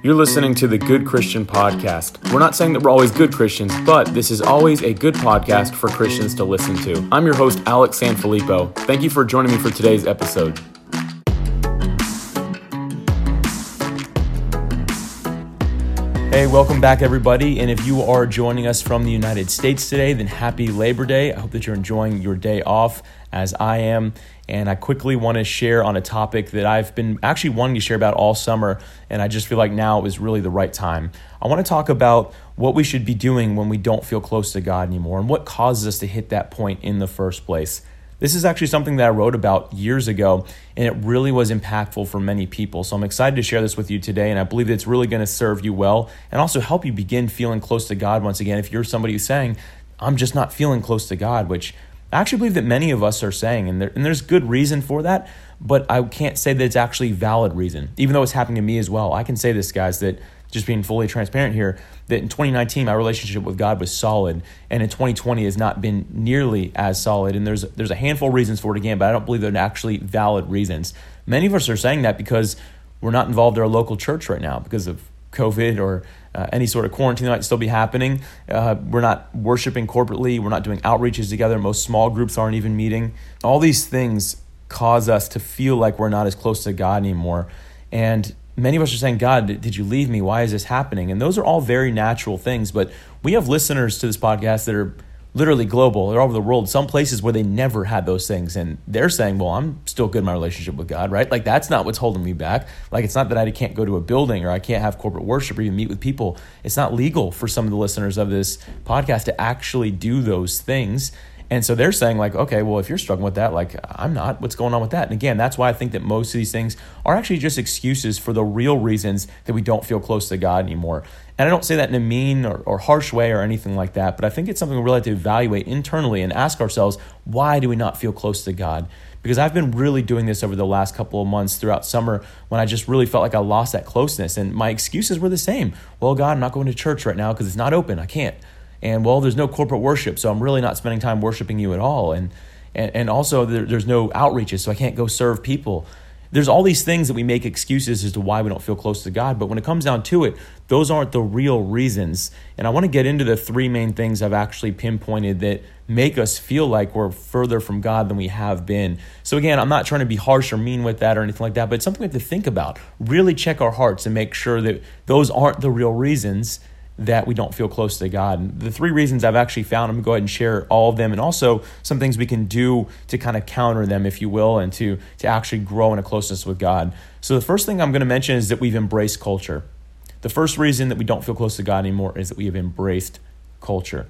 You're listening to the Good Christian Podcast. We're not saying that we're always good Christians, but this is always a good podcast for Christians to listen to. I'm your host, Alex Sanfilippo. Thank you for joining me for today's episode. Hey, welcome back, everybody. And if you are joining us from the United States today, then happy Labor Day. I hope that you're enjoying your day off as I am. And I quickly want to share on a topic that I've been actually wanting to share about all summer. And I just feel like now is really the right time. I want to talk about what we should be doing when we don't feel close to God anymore and what causes us to hit that point in the first place. This is actually something that I wrote about years ago, and it really was impactful for many people. So I'm excited to share this with you today, and I believe that it's really going to serve you well and also help you begin feeling close to God once again. If you're somebody who's saying, I'm just not feeling close to God, which I actually believe that many of us are saying, and, there, and there's good reason for that, but I can't say that it's actually valid reason, even though it's happening to me as well. I can say this, guys, that just being fully transparent here, that in 2019 my relationship with God was solid, and in 2020 has not been nearly as solid. And there's there's a handful of reasons for it again, but I don't believe they're actually valid reasons. Many of us are saying that because we're not involved in our local church right now because of COVID or uh, any sort of quarantine that might still be happening. Uh, we're not worshiping corporately. We're not doing outreaches together. Most small groups aren't even meeting. All these things cause us to feel like we're not as close to God anymore. And many of us are saying, God, did you leave me? Why is this happening? And those are all very natural things. But we have listeners to this podcast that are literally global. They're all over the world. Some places where they never had those things, and they're saying, "Well, I'm still good in my relationship with God, right? Like that's not what's holding me back. Like it's not that I can't go to a building or I can't have corporate worship or even meet with people. It's not legal for some of the listeners of this podcast to actually do those things." And so they're saying, like, okay, well, if you're struggling with that, like, I'm not. What's going on with that? And again, that's why I think that most of these things are actually just excuses for the real reasons that we don't feel close to God anymore. And I don't say that in a mean or, or harsh way or anything like that, but I think it's something we really have to evaluate internally and ask ourselves, why do we not feel close to God? Because I've been really doing this over the last couple of months throughout summer when I just really felt like I lost that closeness. And my excuses were the same. Well, God, I'm not going to church right now because it's not open. I can't and well there's no corporate worship so i'm really not spending time worshiping you at all. And and, and also there, there's no outreaches so i can't go serve people. There's all these things that we make excuses as to why we don't feel close to god but when it comes down to it those aren't the real reasons. And i want to get into the three main things i've actually pinpointed that make us feel like we're further from god than we have been. So again i'm not trying to be harsh or mean with that or anything like that but it's something we have to think about. Really check our hearts and make sure that those aren't the real reasons that we don't feel close to God. And the three reasons I've actually found, I'm going to go ahead and share all of them and also some things we can do to kind of counter them, if you will, and to, to actually grow in a closeness with God. So the first thing I'm going to mention is that we've embraced culture. The first reason that we don't feel close to God anymore is that we have embraced culture.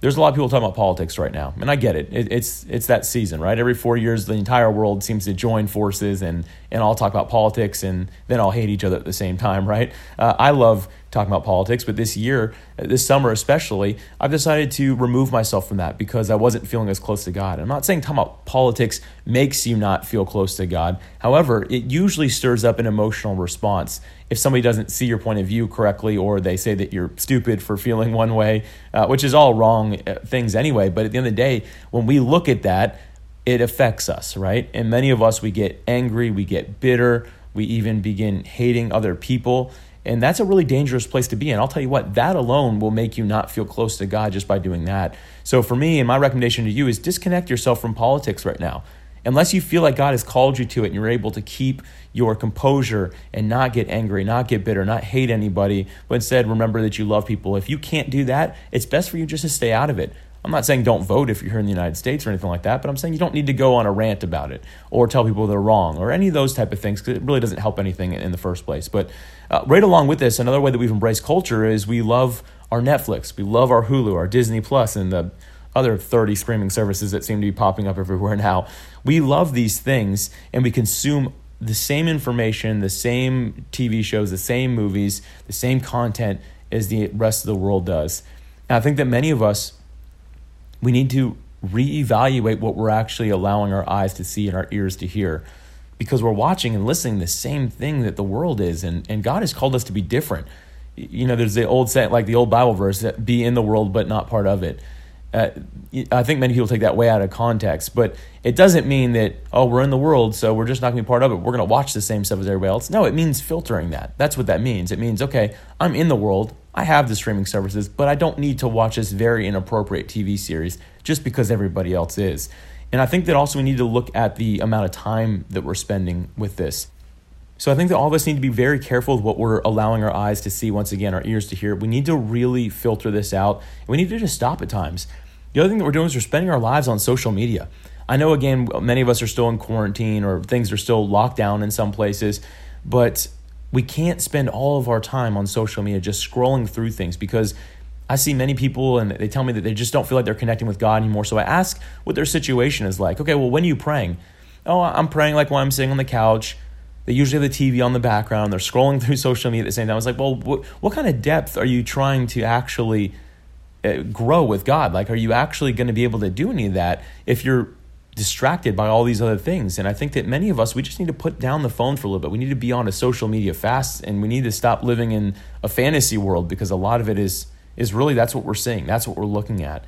There's a lot of people talking about politics right now, and I get it. it. It's it's that season, right? Every four years, the entire world seems to join forces and and all talk about politics, and then all hate each other at the same time, right? Uh, I love talking about politics, but this year, this summer especially, I've decided to remove myself from that because I wasn't feeling as close to God. I'm not saying talking about politics makes you not feel close to God. However, it usually stirs up an emotional response if somebody doesn't see your point of view correctly or they say that you're stupid for feeling one way, uh, which is all wrong uh, things anyway. But at the end of the day, when we look at that, it affects us, right? And many of us, we get angry, we get bitter, we even begin hating other people. And that's a really dangerous place to be. And I'll tell you what, that alone will make you not feel close to God just by doing that. So for me, and my recommendation to you is disconnect yourself from politics right now. Unless you feel like God has called you to it and you're able to keep your composure and not get angry, not get bitter, not hate anybody, but instead remember that you love people. If you can't do that, it's best for you just to stay out of it. I'm not saying don't vote if you're here in the United States or anything like that, but I'm saying you don't need to go on a rant about it or tell people they're wrong or any of those type of things because it really doesn't help anything in the first place. But uh, right along with this, another way that we've embraced culture is we love our Netflix, we love our Hulu, our Disney Plus, and the other 30 streaming services that seem to be popping up everywhere now. We love these things and we consume the same information, the same TV shows, the same movies, the same content as the rest of the world does. And I think that many of us we need to reevaluate what we're actually allowing our eyes to see and our ears to hear. Because we're watching and listening the same thing that the world is and, and god has called us to be different. You know there's the old saying like the old bible verse that be in the world but not part of it Uh, I think many people take that way out of context, but it doesn't mean that, oh, we're in the world, so we're just not going to be part of it. We're going to watch the same stuff as everybody else. No, it means filtering that. That's what that means. It means, okay, I'm in the world, I have the streaming services, but I don't need to watch this very inappropriate TV series just because everybody else is. And I think that also we need to look at the amount of time that we're spending with this. So I think that all of us need to be very careful with what we're allowing our eyes to see, once again, our ears to hear. We need to really filter this out. We need to just stop at times. The other thing that we're doing is we're spending our lives on social media. I know, again, many of us are still in quarantine or things are still locked down in some places, but we can't spend all of our time on social media just scrolling through things because I see many people and they tell me that they just don't feel like they're connecting with God anymore. So I ask what their situation is like. Okay, well, when are you praying? Oh, I'm praying like when I'm sitting on the couch. They usually have the TV on the background. They're scrolling through social media at the same time. I was like, well, what, what kind of depth are you trying to actually uh, grow with God? Like, are you actually going to be able to do any of that if you're distracted by all these other things? And I think that many of us, we just need to put down the phone for a little bit. We need to be on a social media fast and we need to stop living in a fantasy world because a lot of it is, is really that's what we're seeing, that's what we're looking at.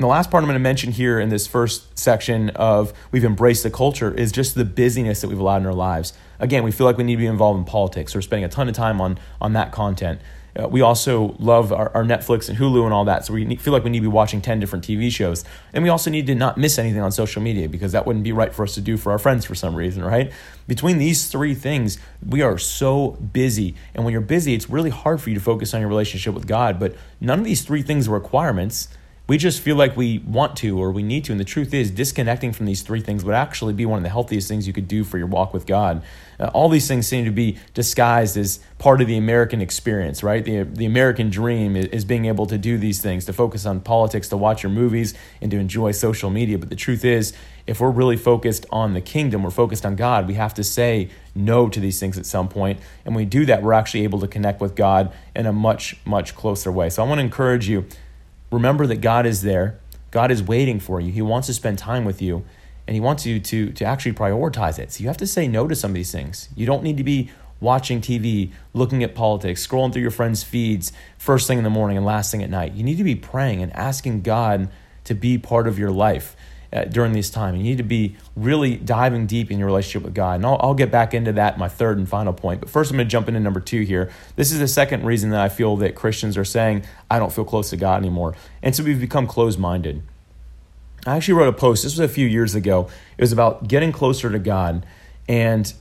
And the last part I'm going to mention here in this first section of we've embraced the culture is just the busyness that we've allowed in our lives. Again, we feel like we need to be involved in politics. We're spending a ton of time on, on that content. Uh, we also love our, our, Netflix and Hulu and all that, so we need, feel like we need to be watching 10 different TV shows. And we also need to not miss anything on social media because that wouldn't be right for us to do for our friends for some reason, right? Between these three things, we are so busy. And when you're busy, it's really hard for you to focus on your relationship with God. But none of these three things are requirements. We just feel like we want to or we need to. And the truth is, disconnecting from these three things would actually be one of the healthiest things you could do for your walk with God. Uh, all these things seem to be disguised as part of the American experience, right? The, the American dream is, is being able to do these things, to focus on politics, to watch your movies, and to enjoy social media. But the truth is, if we're really focused on the kingdom, we're focused on God, we have to say no to these things at some point. And when we do that, we're actually able to connect with God in a much, much closer way. So I want to encourage you remember that God is there. God is waiting for you. He wants to spend time with you and he wants you to to actually prioritize it. So you have to say no to some of these things. You don't need to be watching TV, looking at politics, scrolling through your friends' feeds first thing in the morning and last thing at night. You need to be praying and asking God to be part of your life uh, during this time. You need to be really diving deep in your relationship with God. And I'll, I'll get back into that, my third and final point. But first, I'm going to jump into number two here. This is the second reason that I feel that Christians are saying, I don't feel close to God anymore. And so we've become closed minded. I actually wrote a post, this was a few years ago. It was about getting closer to God. And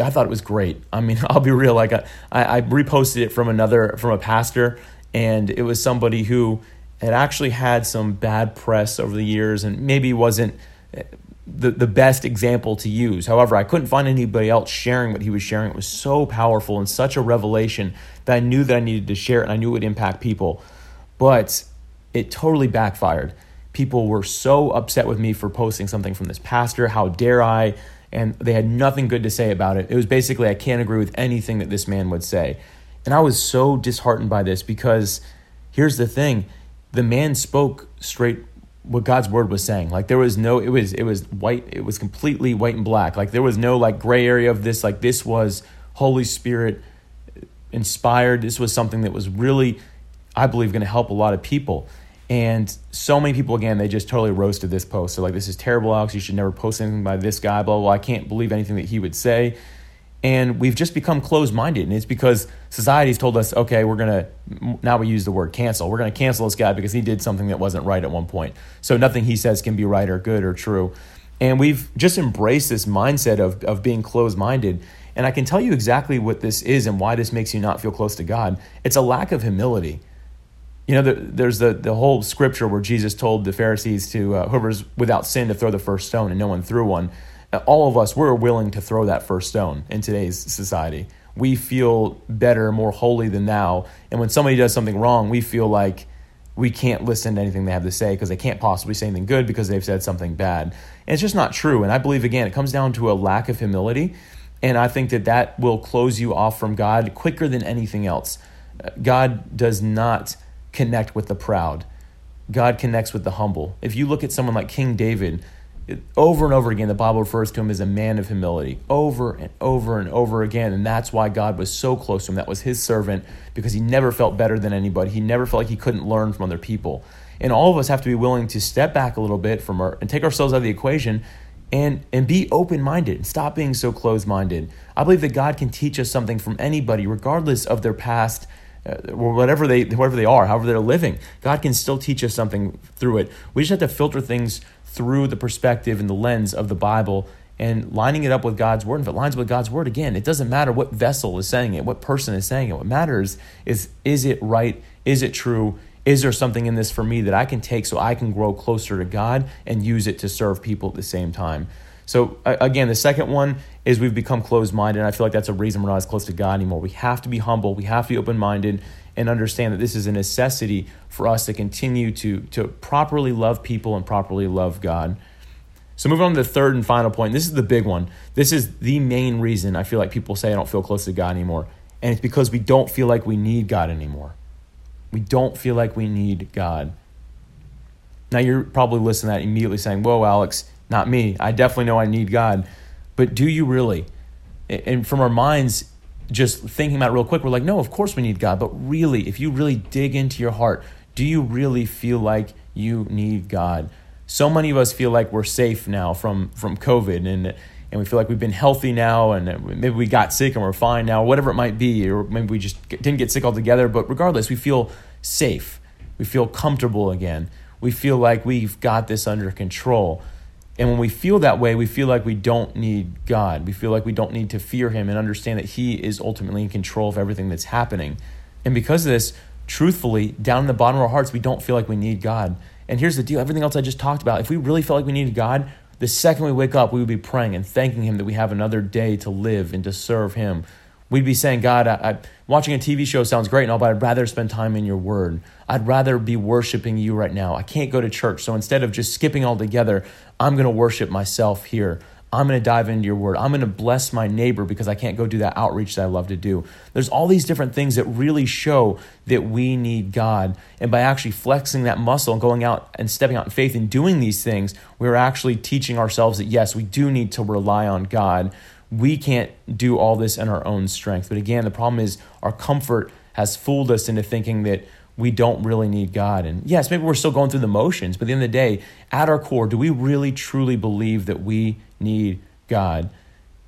I thought it was great. I mean, I'll be real. Like I, I reposted it from another, from a pastor, and it was somebody who had actually had some bad press over the years and maybe wasn't eh, the, the best example to use. However, I couldn't find anybody else sharing what he was sharing. It was so powerful and such a revelation that I knew that I needed to share it and I knew it would impact people. But it totally backfired. People were so upset with me for posting something from this pastor. How dare I? And they had nothing good to say about it. It was basically, I can't agree with anything that this man would say. And I was so disheartened by this because here's the thing the man spoke straight what God's word was saying. Like there was no it was it was white it was completely white and black. Like there was no like gray area of this like this was Holy Spirit inspired. This was something that was really I believe going to help a lot of people. And so many people again they just totally roasted this post. They're like this is terrible Alex, you should never post anything by this guy blah blah. blah. I can't believe anything that he would say and we've just become closed minded. And it's because society's told us, okay, we're going to, now we use the word cancel. We're going to cancel this guy because he did something that wasn't right at one point. So nothing he says can be right or good or true. And we've just embraced this mindset of, of being closed minded. And I can tell you exactly what this is and why this makes you not feel close to God. It's a lack of humility. You know, there's the, the whole scripture where Jesus told the Pharisees to, uh, whoever's without sin, to throw the first stone, and no one threw one all of us, we're willing to throw that first stone in today's society. We feel better, more holy than thou. And when somebody does something wrong, we feel like we can't listen to anything they have to say because they can't possibly say anything good because they've said something bad. And it's just not true. And I believe, again, it comes down to a lack of humility. And I think that that will close you off from God quicker than anything else. God does not connect with the proud, God connects with the humble. If you look at someone like King David, over and over again, the Bible refers to him as a man of humility, over and over and over again. And that's why God was so close to him. That was his servant because he never felt better than anybody. He never felt like he couldn't learn from other people. And all of us have to be willing to step back a little bit from our and take ourselves out of the equation and and be open-minded and stop being so closed-minded. I believe that God can teach us something from anybody regardless of their past uh, or whatever they whatever they are, however they're living. God can still teach us something through it. We just have to filter things through the perspective and the lens of the Bible and lining it up with God's word. And if it lines with God's word, again, it doesn't matter what vessel is saying it, what person is saying it. What matters is is it right? Is it true? Is there something in this for me that I can take so I can grow closer to God and use it to serve people at the same time? So, again, the second one is we've become closed minded. And I feel like that's a reason we're not as close to God anymore. We have to be humble, we have to be open minded, and understand that this is a necessity for us to continue to, to properly love people and properly love God. So, moving on to the third and final point. This is the big one. This is the main reason I feel like people say I don't feel close to God anymore. And it's because we don't feel like we need God anymore. We don't feel like we need God. Now, you're probably listening to that immediately saying, Whoa, Alex, not me. I definitely know I need God. But do you really? And from our minds, just thinking about real quick, we're like, no, of course we need God. But really, if you really dig into your heart, do you really feel like you need God? So many of us feel like we're safe now from, from COVID and and we feel like we've been healthy now and maybe we got sick and we're fine now, whatever it might be, or maybe we just didn't get sick altogether. But regardless, we feel safe. We feel comfortable again. We feel like we've got this under control. And when we feel that way, we feel like we don't need God. We feel like we don't need to fear Him and understand that He is ultimately in control of everything that's happening. And because of this, truthfully, down in the bottom of our hearts, we don't feel like we need God. And here's the deal everything else I just talked about, if we really felt like we needed God, the second we wake up, we would be praying and thanking Him that we have another day to live and to serve Him. We'd be saying, God, I, I, watching a TV show sounds great and all, but I'd rather spend time in your word. I'd rather be worshiping you right now. I can't go to church. So instead of just skipping altogether, I'm going to worship myself here. I'm going to dive into your word. I'm going to bless my neighbor because I can't go do that outreach that I love to do. There's all these different things that really show that we need God. And by actually flexing that muscle and going out and stepping out in faith and doing these things, we're actually teaching ourselves that yes, we do need to rely on God we can't do all this in our own strength. But again, the problem is our comfort has fooled us into thinking that we don't really need God. And yes, maybe we're still going through the motions, but at the end of the day, at our core, do we really truly believe that we need God?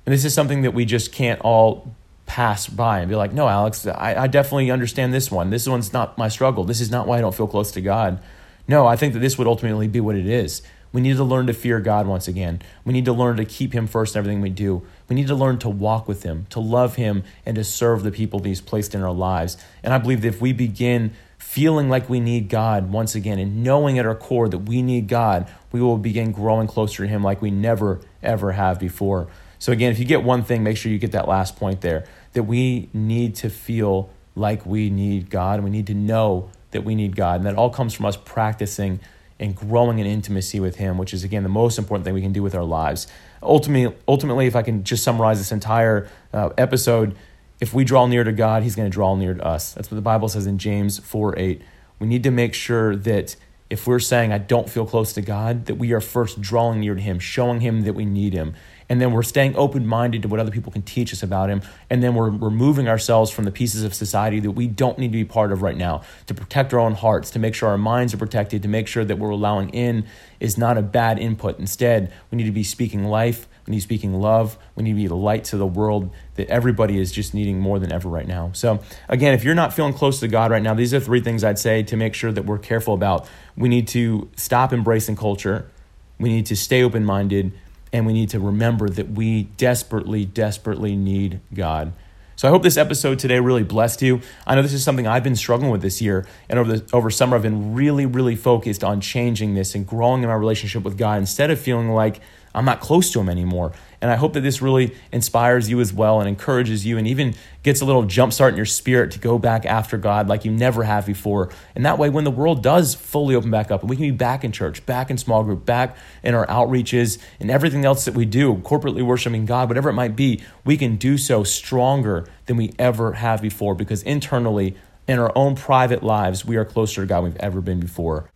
And this is something that we just can't all pass by and be like, no, Alex, I, I definitely understand this one. This one's not my struggle. This is not why I don't feel close to God. No, I think that this would ultimately be what it is. We need to learn to fear God once again. We need to learn to keep Him first in everything we do. We need to learn to walk with Him, to love Him, and to serve the people that He's placed in our lives. And I believe that if we begin feeling like we need God once again and knowing at our core that we need God, we will begin growing closer to Him like we never, ever have before. So, again, if you get one thing, make sure you get that last point there that we need to feel like we need God and we need to know that we need God. And that all comes from us practicing and growing in intimacy with Him, which is, again, the most important thing we can do with our lives. Ultimately, ultimately if I can just summarize this entire uh, episode, if we draw near to God, He's going to draw near to us. That's what the Bible says in James 4 8. We need to make sure that if we're saying, I don't feel close to God, that we are first drawing near to Him, showing Him that we need Him and then we're staying open minded to what other people can teach us about him, and then we're removing ourselves from the pieces of society that we don't need to be part of right now to protect our own hearts, to make sure our minds are protected, to make sure that we're allowing in is not a bad input. Instead, we need to be speaking life, we need to be speaking love, we need to be the light to the world that everybody is just needing more than ever right now. So, again, if you're not feeling close to God right now, these are three things I'd say to make sure that we're careful about. We need to stop embracing culture. We need to stay open minded and we need to remember that we desperately, desperately need God. So I hope this episode today really blessed you. I know this is something I've been struggling with this year, and over the over summer I've been really, really focused on changing this and growing in my relationship with God instead of feeling like I'm not close to him anymore. And I hope that this really inspires you as well and encourages you and even gets a little jumpstart in your spirit to go back after God like you never have before. And that way, when the world does fully open back up and we can be back in church, back in small group, back in our outreaches and everything else that we do, corporately worshiping God, whatever it might be, we can do so stronger than we ever have before because internally, in our own private lives, we are closer to God than we've ever been before.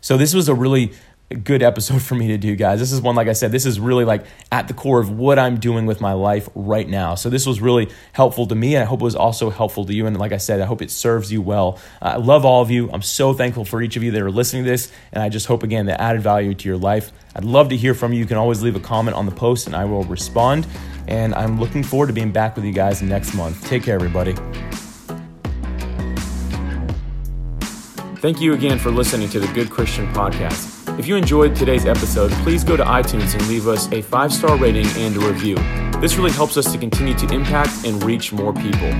So, this was a really good episode for me to do, guys. This is one, like I said, this is really like at the core of what I'm doing with my life right now. So this was really helpful to me, and I hope it was also helpful to you. And like I said, I hope it serves you well. Uh, I love all of you. I'm so thankful for each of you that are listening to this, and I just hope again that added value to your life. I'd love to hear from you. You can always leave a comment on the post, and I will respond. And I'm looking forward to being back with you guys next month. Take care, everybody. Thank you again for listening to the Good Christian Podcast. If you enjoyed today's episode, please go to iTunes and leave us a five star rating and a review. This really helps us to continue to impact and reach more people.